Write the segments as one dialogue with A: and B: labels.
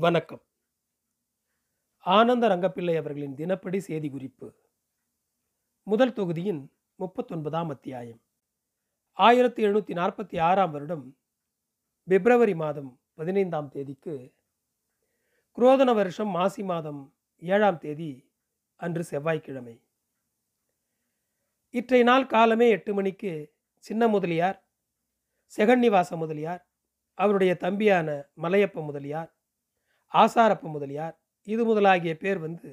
A: வணக்கம். ஆனந்த ரங்கப்பிள்ளை அவர்களின் தினப்படி செய்தி குறிப்பு. முதல் தொகுதியின் முப்பத்தொன்பதாம் அத்தியாயம். ஆயிரத்தி எழுநூற்றி நாற்பத்தி ஆறாம் வருடம் பிப்ரவரி மாதம் பதினைந்தாம் தேதிக்கு குரோதன வருஷம் மாசி மாதம் ஏழாம் தேதி அன்று செவ்வாய்க்கிழமை. இற்றை நாள் காலமே எட்டு மணிக்கு சின்ன முதலியார் செகன்னிவாச முதலியார் அவருடைய தம்பியான மலையப்ப முதலியார் ஆசாரப்ப முதலியார் இது முதலாகிய பேர் வந்து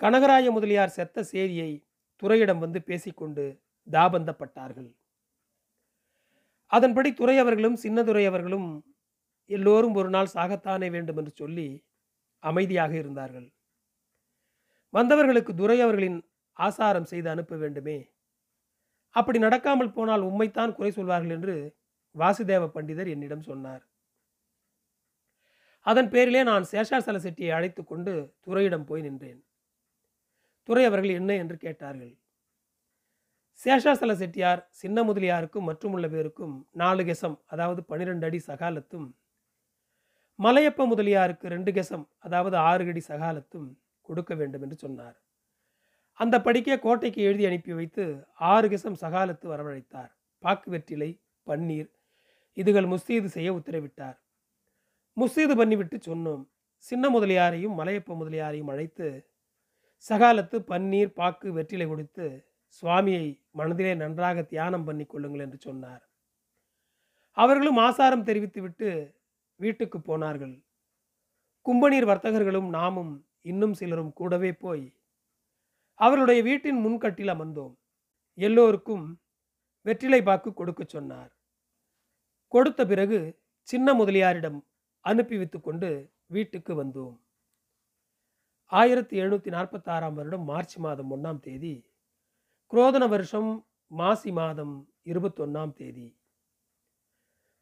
A: கனகராய முதலியார் செத்த செய்தியை துறையிடம் வந்து பேசிக்கொண்டு தாபந்தப்பட்டார்கள். அதன்படி துறை அவர்களும் சின்னதுரை அவர்களும் எல்லோரும் ஒரு நாள் சாகத்தானே வேண்டும் என்று சொல்லி அமைதியாக இருந்தார்கள். வந்தவர்களுக்கு துரை அவர்களின் ஆசாரம் செய்து அனுப்ப வேண்டுமே. அப்படி நடக்காமல் போனால் உம்மைத்தான் குறை சொல்வார்கள் என்று வாசுதேவ பண்டிதர் என்னிடம் சொன்னார். அதன் பேரிலே நான் சேஷாசல செட்டியை அழைத்து கொண்டு துறையிடம் போய் நின்றேன். துறை அவர்கள் என்ன என்று கேட்டார்கள். சேஷாசல செட்டியார் சின்ன முதலியாருக்கும் மற்றுமுள்ள பேருக்கும் நாலு கெசம் அதாவது பனிரெண்டு அடி சகாலத்தும் மலையப்ப முதலியாருக்கு ரெண்டு கெசம் அதாவது ஆறு அடி சகாலத்தும் கொடுக்க வேண்டும் என்று சொன்னார். அந்த படிக்க கோட்டைக்கு எழுதி அனுப்பி வைத்து ஆறு கெசம் சகாலத்து வரவழைத்தார். பாக்கு வெற்றிலை பன்னீர் இதுகள் முஸ்தீது செய்ய உத்தரவிட்டார். முஸ்தீது பண்ணிவிட்டு சொன்னோம். சின்ன முதலியாரையும் மலையப்ப முதலியாரையும் அழைத்து சகாலத்து பன்னீர் பாக்கு வெற்றிலை கொடுத்து சுவாமியை மனதிலே நன்றாக தியானம் பண்ணி கொள்ளுங்கள் என்று சொன்னார். அவர்களும் ஆசாரம் தெரிவித்துவிட்டு வீட்டுக்கு போனார்கள். கும்பநீர் வர்த்தகர்களும் நாமும் இன்னும் சிலரும் கூடவே போய் அவர்களுடைய வீட்டின் முன்கட்டில் அமர்ந்தோம். எல்லோருக்கும் வெற்றிலை பாக்கு கொடுக்க சொன்னார். கொடுத்த பிறகு சின்ன முதலியாரிடம் அனுப்பி வைத்து கொண்டு வீட்டுக்கு வந்தோம். ஆயிரத்தி எழுநூற்றி நாற்பத்தாறாம் வருடம் மார்ச் மாதம் ஒன்றாம் தேதி குரோதன வருஷம் மாசி மாதம் இருபத்தொன்னாம் தேதி.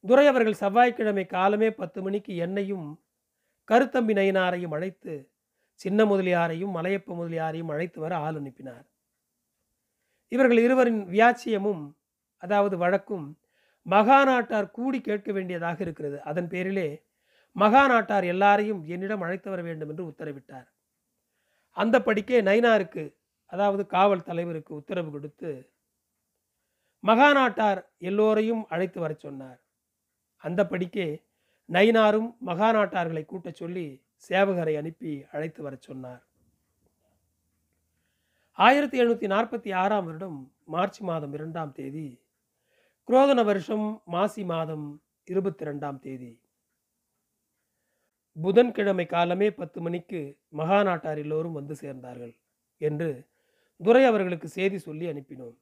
A: துரை அவர்கள் செவ்வாய்க்கிழமை காலமே பத்து மணிக்கு என்னையும் கருத்தம்பி நயினாரையும் அழைத்து சின்ன முதலியாரையும் மலையப்ப முதலியாரையும் அழைத்து வர ஆள் அனுப்பினார். இவர்கள் இருவரின் வியாச்சியமும் அதாவது வழக்கும் மகாநாட்டார் கூடி கேட்க வேண்டியதாக இருக்கிறது. அதன் பேரிலே மகா நாட்டார் எல்லாரையும் என்னிடம் அழைத்து வர வேண்டும் என்று உத்தரவிட்டார். அந்த படிக்கே நைனாருக்கு அதாவது காவல் தலைவருக்கு உத்தரவு கொடுத்து மகா நாட்டார் எல்லோரையும் அழைத்து வரச் சொன்னார். அந்த படிக்கே நைனாரும் மகா நாட்டார்களை கூட்டச் சொல்லி சேவகரை அனுப்பி அழைத்து வரச் சொன்னார். ஆயிரத்தி எழுநூற்றி நாற்பத்தி ஆறாம் வருடம் மார்ச் மாதம் இரண்டாம் தேதி குரோதன வருஷம் மாசி மாதம் இருபத்தி ரெண்டாம் தேதி. புதன்கிழமை காலமே பத்து மணிக்கு மகாநாட்டார் எல்லோரும் வந்து சேர்ந்தார்கள் என்று துரை அவர்களுக்கு செய்தி சொல்லி அனுப்பினோம்.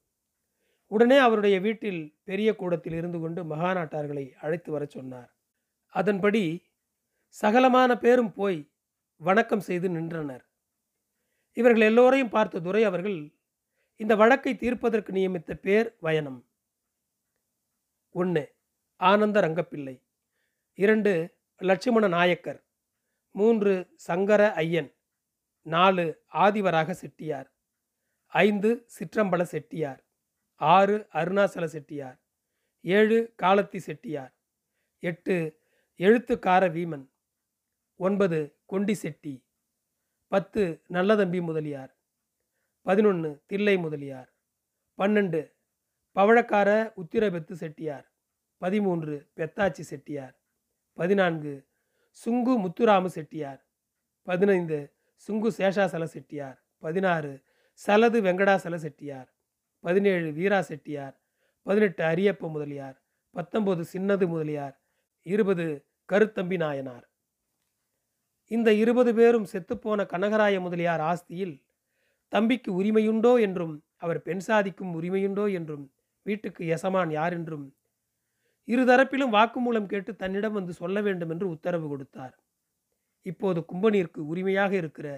A: உடனே அவருடைய வீட்டில் பெரிய கூடத்தில் இருந்து கொண்டு மகாநாட்டார்களை அழைத்து வரச் சொன்னார். அதன்படி சகலமான பேரும் போய் வணக்கம் செய்து நின்றனர். இவர்கள் எல்லோரையும் பார்த்த துரை அவர்கள் இந்த வழக்கை தீர்ப்பதற்கு நியமித்த பேர் வயனம். ஒன்று ஆனந்த ரங்கப்பிள்ளை. இரண்டு லட்சுமண நாயக்கர் மூன்று சங்கர ஐயன் நாலு ஆதிவராக செட்டியார் ஐந்து சிற்றம்பல செட்டியார் ஆறு அருணாசல செட்டியார் ஏழு காலத்தி செட்டியார் எட்டு எழுத்துக்கார வீமன் ஒன்பது கொண்டி செட்டி பத்து நல்லதம்பி முதலியார் பதினொன்று தில்லை முதலியார் பன்னெண்டு பவழக்கார உத்திரபெத்து செட்டியார் பதிமூன்று பெத்தாச்சி செட்டியார் பதினான்கு சுங்கு முத்துராம செட்டியார். பதினைந்து சுங்கு சேஷாசல செட்டியார். பதினாறு சலது வெங்கடாசல செட்டியார். பதினேழு வீரா செட்டியார். பதினெட்டு அரியப்ப முதலியார். பத்தொன்பது சின்னது முதலியார். இருபது கருத்தம்பி நாயனார். இந்த இருபது பேரும் செத்துப்போன கனகராய முதலியார் ஆஸ்தியில் தம்பிக்கு உரிமையுண்டோ என்றும் அவர் பெண் சாதிக்கும் உரிமையுண்டோ என்றும் வீட்டுக்கு எசமான் யார் என்றும் இருதரப்பிலும் வாக்குமூலம் கேட்டு தன்னிடம் வந்து சொல்ல வேண்டும் என்று உத்தரவு கொடுத்தார். இப்போது கும்பனிற்கு உரிமையாக இருக்கிற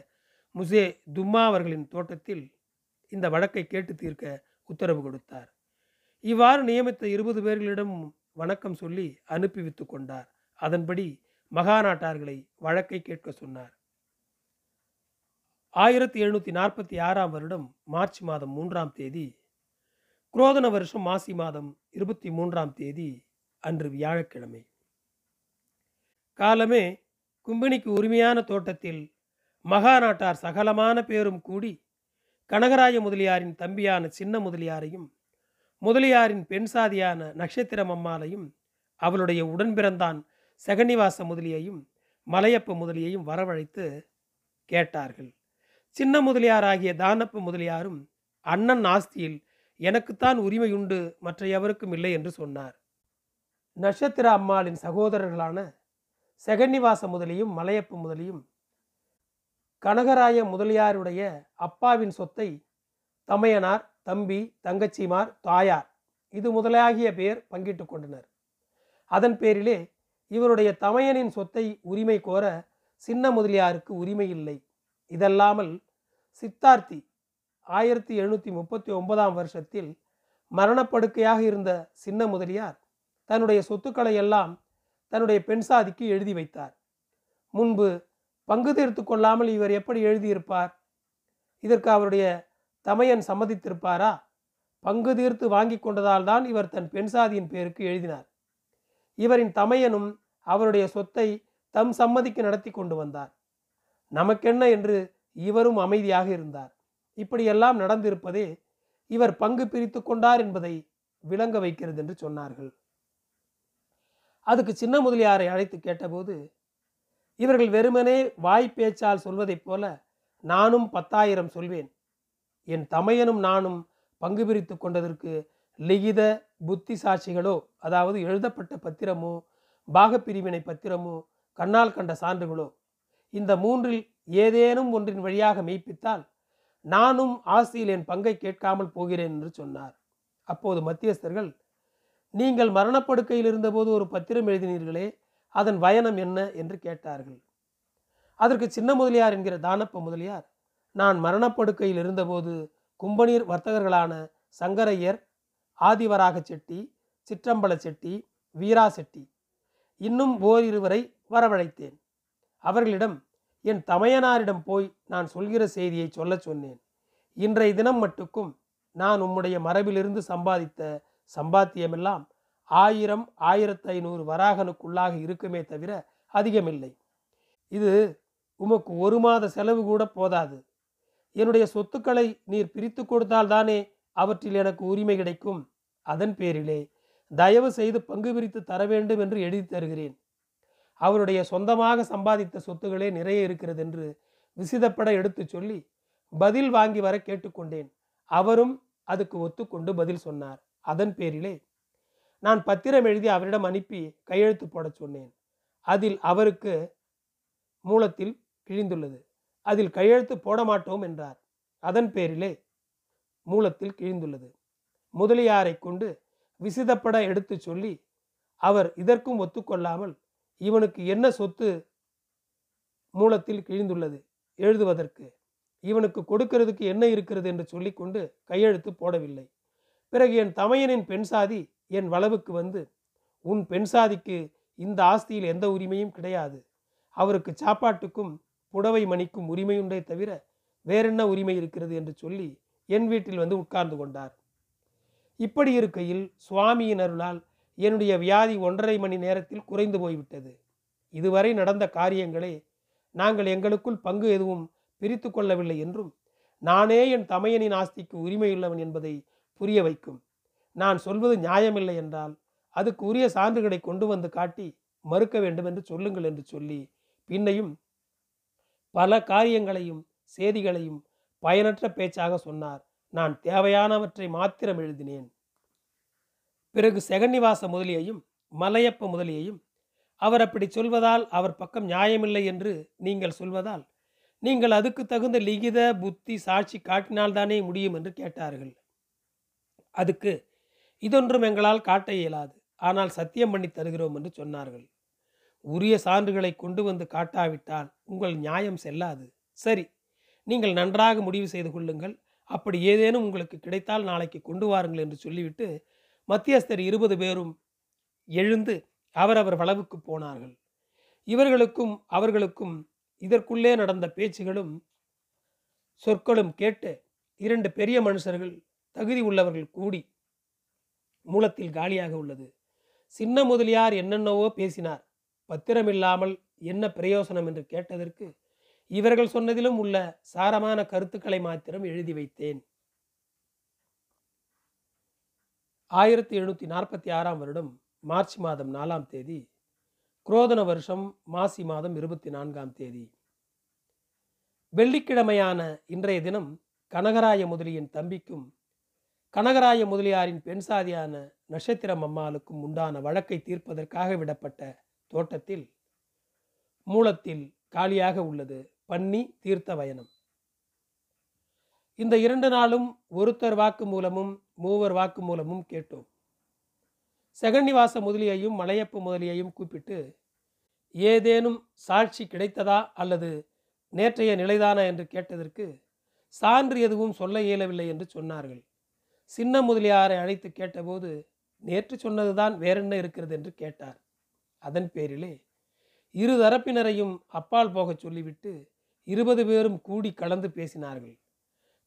A: முசே தும்மா அவர்களின் தோட்டத்தில் இந்த வழக்கை கேட்டு தீர்க்க உத்தரவு கொடுத்தார். இவ்வாறு நியமித்த இருபது பேர்களிடம் வணக்கம் சொல்லி அனுப்பி வைத்து கொண்டார். அதன்படி மகாநாட்டார்களை வழக்கை கேட்க சொன்னார். ஆயிரத்தி எழுநூற்றி நாற்பத்தி ஆறாம் வருடம் மார்ச் மாதம் மூன்றாம் தேதி குரோதன வருஷம் மாசி மாதம் இருபத்தி மூன்றாம் தேதி அன்று வியாழக்கிழமை. காலமே கும்பினிக்கு உரிமையான தோட்டத்தில் மகாநாட்டார் சகலமான பேரும் கூடி கனகராய முதலியாரின் தம்பியான சின்ன முதலியாரையும் முதலியாரின் பெண் சாதியான நட்சத்திரம் அம்மாளையும் அவளுடைய உடன்பிறந்தான் செகனிவாச முதலியையும் மலையப்ப முதலியையும் வரவழைத்து கேட்டார்கள். சின்ன முதலியாராகிய தானப்ப முதலியாரும் அண்ணன் ஆஸ்தியில் எனக்குத்தான் உரிமையுண்டு மற்ற எவருக்கும் இல்லை என்று சொன்னார். நட்சத்திர அம்மாளின் சகோதரர்களான செகன்னிவாச முதலியும் மலையப்ப முதலியும் கனகராய முதலியாருடைய அப்பாவின் சொத்தை தமையனார் தம்பி தங்கச்சிமார் தாயார் இது முதலாகிய பேர் பங்கிட்டு கொண்டனர். அதன் பேரிலே இவருடைய தமையனின் சொத்தை உரிமை கோர சின்ன முதலியாருக்கு உரிமை இல்லை. இதல்லாமல் சித்தார்த்தி ஆயிரத்தி எழுநூற்றி முப்பத்தி ஒன்பதாம் வருஷத்தில் மரணப்படுக்கையாக இருந்த சின்ன முதலியார் தன்னுடைய சொத்துக்களை எல்லாம் தன்னுடைய பெண் சாதிக்கு எழுதி வைத்தார். முன்பு பங்கு தீர்த்து கொள்ளாமல் இவர் எப்படி எழுதியிருப்பார்? இதற்கு அவருடைய தமையன் சம்மதித்திருப்பாரா? பங்கு தீர்த்து வாங்கி கொண்டதால் தான் இவர் தன் பெண் சாதியின் பேருக்கு எழுதினார். இவரின் தமையனும் அவருடைய சொத்தை தம் சம்மதிக்கு நடத்தி கொண்டு வந்தார். நமக்கென்ன என்று இவரும் அமைதியாக இருந்தார். இப்படியெல்லாம் நடந்திருப்பதே இவர் பங்கு பிரித்து கொண்டார் என்பதை விளங்க வைக்கிறது என்று சொன்னார்கள். அதுக்கு சின்ன முதலியாரை அழைத்து கேட்டபோது இவர்கள் வெறுமனே வாய் பேச்சால் சொல்வதைப் போல நானும் பத்தாயிரம் சொல்வேன். என் தமையனும் நானும் பங்கு பிரித்து கொண்டதற்கு லிகித புத்தி சாட்சிகளோ அதாவது எழுதப்பட்ட பத்திரமோ பாகப்பிரிவினை பத்திரமோ கண்ணால் கண்ட சான்றுகளோ இந்த மூன்றில் ஏதேனும் ஒன்றின் வழியாக மெய்ப்பித்தால் நானும் ஆசியில் என் பங்கை கேட்காமல் போகிறேன் என்று சொன்னார். அப்போது மத்தியஸ்தர்கள் நீங்கள் மரணப்படுக்கையில் இருந்தபோது ஒரு பத்திரம் எழுதினீர்களே அதன் பயணம் என்ன என்று கேட்டார்கள். அதற்கு சின்ன முதலியார் என்கிற தானப்ப முதலியார் நான் மரணப்படுக்கையில் இருந்தபோது கும்பநீர் வர்த்தகர்களான சங்கரையர் ஆதிவராக செட்டி சிற்றம்பல செட்டி வீரா செட்டி இன்னும் ஓரிருவரை வரவழைத்தேன். அவர்களிடம் என் தமையனாரிடம் போய் நான் சொல்கிற செய்தியை சொல்லச் சொன்னேன். இன்றைய தினம் மட்டுக்கும் நான் உம்முடைய மரபிலிருந்து சம்பாதித்த சம்பாத்தியமெல்லாம் ஆயிரம் ஆயிரத்தி ஐநூறு வராகனுக்குள்ளாக இருக்குமே தவிர அதிகமில்லை. இது உமக்கு ஒரு மாத செலவு கூட போதாது. என்னுடைய சொத்துக்களை நீர் பிரித்து கொடுத்தால்தானே அவற்றில் எனக்கு உரிமை கிடைக்கும். அதன் பேரிலே தயவு செய்து பங்கு பிரித்து தர வேண்டும் என்று எழுதி தருகிறேன். அவருடைய சொந்தமாக சம்பாதித்த சொத்துகளே நிறைய இருக்கிறது என்று விசிதப்பட எடுத்து சொல்லி பதில் வாங்கி வர கேட்டுக்கொண்டேன் அவரும் அதுக்கு ஒத்துக்கொண்டு பதில் சொன்னார். அதன் பேரிலே நான் பத்திரம் எழுதி அவரிடம் அனுப்பி கையெழுத்து போடச் சொன்னேன். அதில் அவருக்கு மூலத்தில் கிழிந்துள்ளது. அதில் கையெழுத்து போட மாட்டோம் என்றார். அதன் பேரிலே மூலத்தில் கிழிந்துள்ளது. முதலியாரை கொண்டு விசிதப்பட எடுத்து சொல்லி அவர் இதற்கும் ஒத்துக்கொள்ளாமல் இவனுக்கு என்ன சொத்து மூலத்தில் கிழிந்துள்ளது எழுதுவதற்கு? இவனுக்கு கொடுக்கிறதுக்கு என்ன இருக்கிறது என்று சொல்லிக்கொண்டு கையெழுத்து போடவில்லை. பிறகு என் தமையனின் பெண் சாதி என் வளவுக்கு வந்து உன் பெண் சாதிக்கு இந்த ஆஸ்தியில் எந்த உரிமையும் கிடையாது. அவருக்கு சாப்பாட்டுக்கும் புடவை மணிக்கும் உரிமையுண்டே தவிர வேறென்ன உரிமை இருக்கிறது என்று சொல்லி என் வீட்டில் வந்து உட்கார்ந்து கொண்டார். இப்படி இருக்கையில் சுவாமியின் அருளால் என்னுடைய வியாதி ஒன்றரை மணி நேரத்தில் குறைந்து போய்விட்டது. இதுவரை நடந்த காரியங்களே நாங்கள் எங்களுக்குள் பங்கு எதுவும் பிரித்து கொள்ளவில்லை என்றும் நானே என் தமையனின் ஆஸ்திக்கு உரிமையுள்ளவன் என்பதை புரிய வைக்கும். நான் சொல்வது நியாயமில்லை என்றால் அதுக்கு உரிய சான்றுகளை கொண்டு வந்து காட்டி மறுக்க வேண்டும் என்று சொல்லுங்கள் என்று சொல்லி பின்னையும் பல காரியங்களையும் செய்திகளையும் பயனற்ற பேச்சாக சொன்னார். நான் தேவையானவற்றை மாத்திரம் எழுதினேன். பிறகு செகன்னிவாச முதலியையும் மலையப்ப முதலியையும் அவர் அப்படி சொல்வதால் அவர் பக்கம் நியாயமில்லை என்று நீங்கள் சொல்வதால் நீங்கள் அதுக்கு தகுந்த லிகித புத்தி சாட்சி காட்டினால்தானே முடியும் என்று கேட்டார்கள். அதுக்கு இதொன்றும் எங்களால் காட்ட இயலாது. ஆனால் சத்தியம் பண்ணி தருகிறோம் என்று சொன்னார்கள். உரிய சான்றுகளை கொண்டு வந்து காட்டாவிட்டால் உங்கள் நியாயம் செல்லாது. சரி நீங்கள் நன்றாக முடிவு செய்து கொள்ளுங்கள். அப்படி ஏதேனும் உங்களுக்கு கிடைத்தால் நாளைக்கு கொண்டு வாருங்கள் என்று சொல்லிவிட்டு மத்தியஸ்தர் இருபது பேரும் எழுந்து அவரவர் வளவுக்கு போனார்கள். இவர்களுக்கும் அவர்களுக்கும் இதற்குள்ளே நடந்த பேச்சுகளும் சொற்களும் கேட்டு இரண்டு பெரிய மனுஷர்கள் தகுதி உள்ளவர்கள் கூடி மூலத்தில் காலியாக உள்ளது. சின்ன முதலியார் என்னென்னவோ பேசினார். பத்திரமில்லாமல் என்ன பிரயோசனம் என்று கேட்டதற்கு இவர்கள் சொன்னதிலும் உள்ள சாரமான கருத்துக்களை மாத்திரம் எழுதி வைத்தேன். ஆயிரத்தி எழுநூற்றி நாற்பத்தி ஆறாம் வருடம் மார்ச் மாதம் நாலாம் தேதி குரோதன வருஷம் மாசி மாதம் இருபத்தி நான்காம் தேதி. வெள்ளிக்கிழமையான இன்றைய தினம் கனகராய முதலியின் தம்பிக்கும் கனகராய முதலியாரின் பெண் சாதியான நட்சத்திரம் அம்மாளுக்கும் உண்டான வழக்கை தீர்ப்பதற்காக விடப்பட்ட தோட்டத்தில் மூலத்தில் காலியாக உள்ளது பன்னி தீர்த்த வயனம். இந்த இரண்டு நாளும் ஒருத்தர் வாக்கு மூலமும் மூவர் வாக்கு மூலமும் கேட்டோம். செகன்னிவாச முதலியையும் மலையப்ப முதலியையும் கூப்பிட்டு ஏதேனும் சாட்சி கிடைத்ததா அல்லது நேற்றைய நிலைதானா என்று கேட்டதற்கு சான்று எதுவும் சொல்ல இயலவில்லை என்று சொன்னார்கள். சின்ன முதலியாரை அழைத்து கேட்டபோது நேற்று சொன்னதுதான் வேறென்ன இருக்கிறது? என்று கேட்டார். அதன் பேரிலே இரு தரப்பினரையும் அப்பால் போகச் சொல்லிவிட்டு இருபது பேரும் கூடி கலந்து பேசினார்கள்.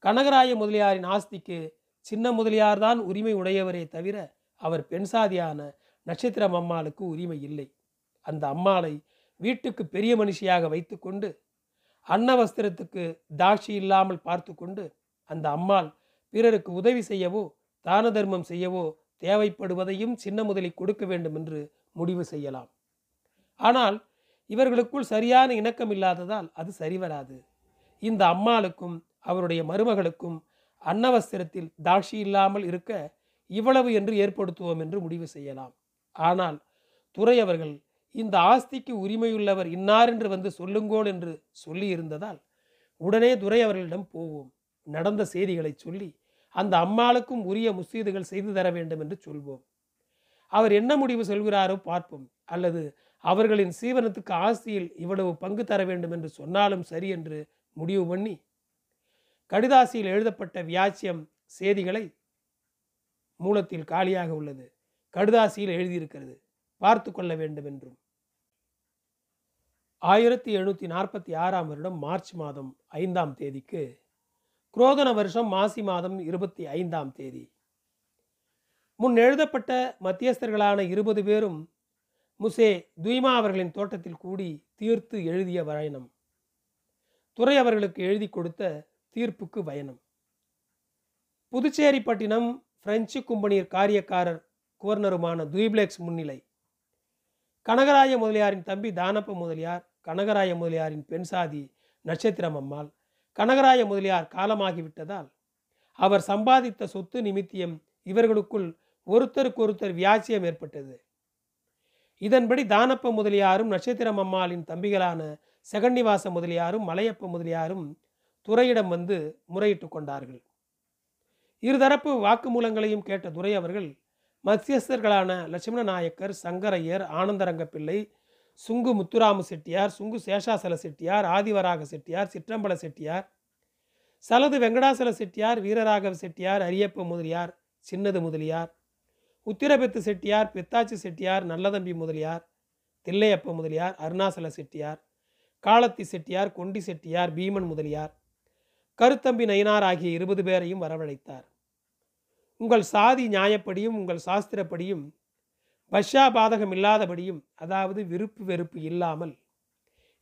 A: கனகராய முதலியாரின் ஆஸ்திக்கு சின்ன முதலியார்தான் உரிமை உடையவரே தவிர அவர் பெண் சாதியான நட்சத்திரம் அம்மாளுக்கு உரிமை இல்லை. அந்த அம்மாளை வீட்டுக்கு பெரிய மனுஷியாக வைத்துக்கொண்டு அன்னவஸ்திரத்துக்கு தாட்சி இல்லாமல் பார்த்து கொண்டு அந்த அம்மாள் பிறருக்கு உதவி செய்யவோ தான தர்மம் செய்யவோ தேவைப்படுவதையும் சின்ன முதலி கொடுக்க வேண்டும் என்று முடிவு செய்யலாம். ஆனால் இவர்களுக்குள் சரியான இணக்கம் இல்லாததால் அது சரிவராது. இந்த அம்மாளுக்கும் அவருடைய மருமகளுக்கும் அன்னவஸ்திரத்தில் தாட்சி இல்லாமல் இருக்க இவ்வளவு என்று ஏற்படுத்துவோம் என்று முடிவு செய்யலாம். ஆனால் துறை அவர்கள் இந்த ஆஸ்திக்கு உரிமையுள்ளவர் இன்னார் என்று வந்து சொல்லுங்கோள் என்று சொல்லி இருந்ததால் உடனே துரை அவர்களிடம் போவோம். நடந்த செய்திகளை சொல்லி அந்த அம்மாளுக்கும் உரிய முசீதுகள் செய்து தர வேண்டும் என்று சொல்வோம். அவர் என்ன முடிவு சொல்கிறாரோ பார்ப்போம். அல்லது அவர்களின் சீவனத்துக்கு ஆஸ்தியில் இவ்வளவு பங்கு தர வேண்டும் என்று சொன்னாலும் சரி என்று முடிவு பண்ணி கடிதாசியில் எழுதப்பட்ட வியாச்சியம் செய்திகளை மூலத்தில் காலியாக உள்ளது. கடுதாசியில் எழுதியிருக்கிறது. பார்த்து கொள்ள வேண்டும் என்றும். ஆயிரத்தி எழுநூற்றி நாற்பத்தி ஆறாம் வருடம் மார்ச் மாதம் ஐந்தாம் தேதிக்கு குரோதன வருஷம் மாசி மாதம் இருபத்தி ஐந்தாம் தேதி. முன் எழுதப்பட்ட மத்தியஸ்தர்களான இருபது பேரும் முசே துய்மா அவர்களின் தோட்டத்தில் கூடி தீர்த்து எழுதிய பயணம் துறை அவர்களுக்கு எழுதி கொடுத்த தீர்ப்புக்கு பயணம் புதுச்சேரி பட்டினம் பிரெஞ்சு கும்பனீர் காரியக்காரர் குவர்னருமான துய்பிளெக்ஸ் முன்னிலை. கனகராய முதலியாரின் தம்பி தானப்ப முதலியார் கனகராய முதலியாரின் பெண் சாதி நட்சத்திரம் அம்மாள் கனகராய முதலியார் காலமாகிவிட்டதால் அவர் சம்பாதித்த சொத்து நிமித்தியம் இவர்களுக்குள் ஒருத்தருக்கொருத்தர் வியாச்சியம் ஏற்பட்டது. இதன்படி தானப்ப முதலியாரும் நட்சத்திரம் அம்மாளின் தம்பிகளான செகண்டிவாச முதலியாரும் மலையப்ப முதலியாரும் துறையிடம் வந்து முறையிட்டு கொண்டார்கள். இருதரப்பு வாக்குமூலங்களையும் கேட்ட துரை அவர்கள் மத்தியஸ்தர்களான லட்சுமண நாயக்கர் சங்கரையர் ஆனந்தரங்க பிள்ளை சுங்கு முத்துராம செட்டியார் சுங்கு சேஷாசல செட்டியார் ஆதிவராக செட்டியார் சிற்றம்பல செட்டியார் சலது வெங்கடாசல செட்டியார் வீரராகவ செட்டியார் அரியப்ப முதலியார் சின்னது முதலியார் உத்திரபெத்து செட்டியார் பெத்தாச்சி செட்டியார் நல்லதம்பி முதலியார் தில்லையப்ப முதலியார் அருணாசல செட்டியார் காலத்தி செட்டியார் கொண்டி செட்டியார் பீமன் முதலியார் கருத்தம்பி நயினார் ஆகிய இருபது பேரையும் வரவழைத்தார். உங்கள் சாதி நியாயப்படியும் உங்கள் சாஸ்திரப்படியும் பஷா பாதகம் இல்லாதபடியும் அதாவது விருப்பு வெறுப்பு இல்லாமல்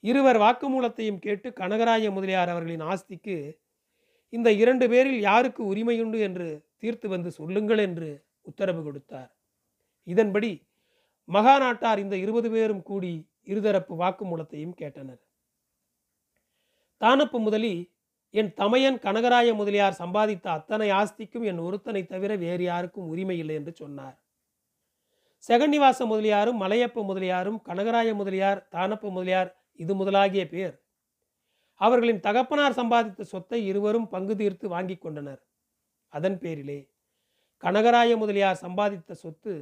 A: இருவர் வாக்குமூலத்தையும் கேட்டு கனகராய முதலியார் அவர்களின் ஆஸ்திக்கு இந்த இரண்டு பேரில் யாருக்கு உரிமையுண்டு என்று தீர்த்து வந்து சொல்லுங்கள் என்று உத்தரவு கொடுத்தார். இதன்படி மகாநாட்டார் இந்த இருபது பேரும் கூடி இருதரப்பு வாக்குமூலத்தையும் கேட்டனர். தானப்பு முதலி என் தமையன் கனகராய முதலியார் சம்பாதித்த அத்தனை ஆஸ்திக்கும் என் ஒருத்தனை தவிர வேறு யாருக்கும் உரிமை இல்லை என்று சொன்னார். செகன்னிவாச முதலியாரும் மலையப்ப முதலியாரும் கனகராய முதலியார் தானப்ப முதலியார் இது முதலாகிய பேர். அவர்களின் தகப்பனார் சம்பாதித்த சொத்தை இருவரும் பங்கு தீர்த்து வாங்கி கொண்டனர். அதன் பேரிலே கனகராய முதலியார் சம்பாதித்த சொத்து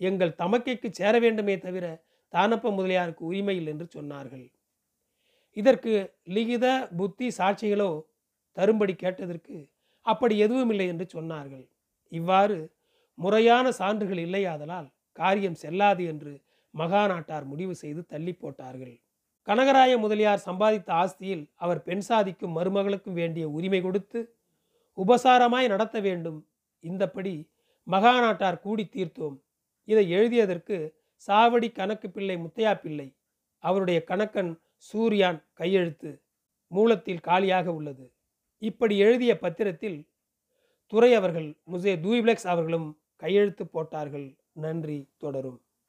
A: எங்கள் தமக்கைக்கு சேர வேண்டுமே தவிர தானப்ப முதலியாருக்கு உரிமையில் என்று சொன்னார்கள். இதற்கு லிகித புத்தி சாட்சிகளோ தரும்படி கேட்டதற்கு அப்படி எதுவும் இல்லை என்று சொன்னார்கள். இவ்வாறு முறையான சான்றுகள் இல்லையாதலால் காரியம் செல்லாது என்று மகாநாட்டார் முடிவு செய்து தள்ளி போட்டார்கள். கனகராய முதலியார் சம்பாதித்த ஆஸ்தியில் அவர் பெண் சாதிக்கும் மருமகளுக்கும் வேண்டிய உரிமை கொடுத்து உபசாரமாய் நடத்த வேண்டும். இந்தப்படி மகாநாட்டார் கூடி தீர்த்தோம். இதை எழுதியதற்கு சாவடி கணக்கு பிள்ளை முத்தையா பிள்ளை அவருடைய கணக்கன் சூர்யான் கையெழுத்து மூலத்தில் காலியாக உள்ளது. இப்படி எழுதிய பத்திரத்தில் துறை அவர்கள் முசே தூய்பிளெக்ஸ் அவர்களும் கையெழுத்து போட்டார்கள். நன்றி தொடரும்.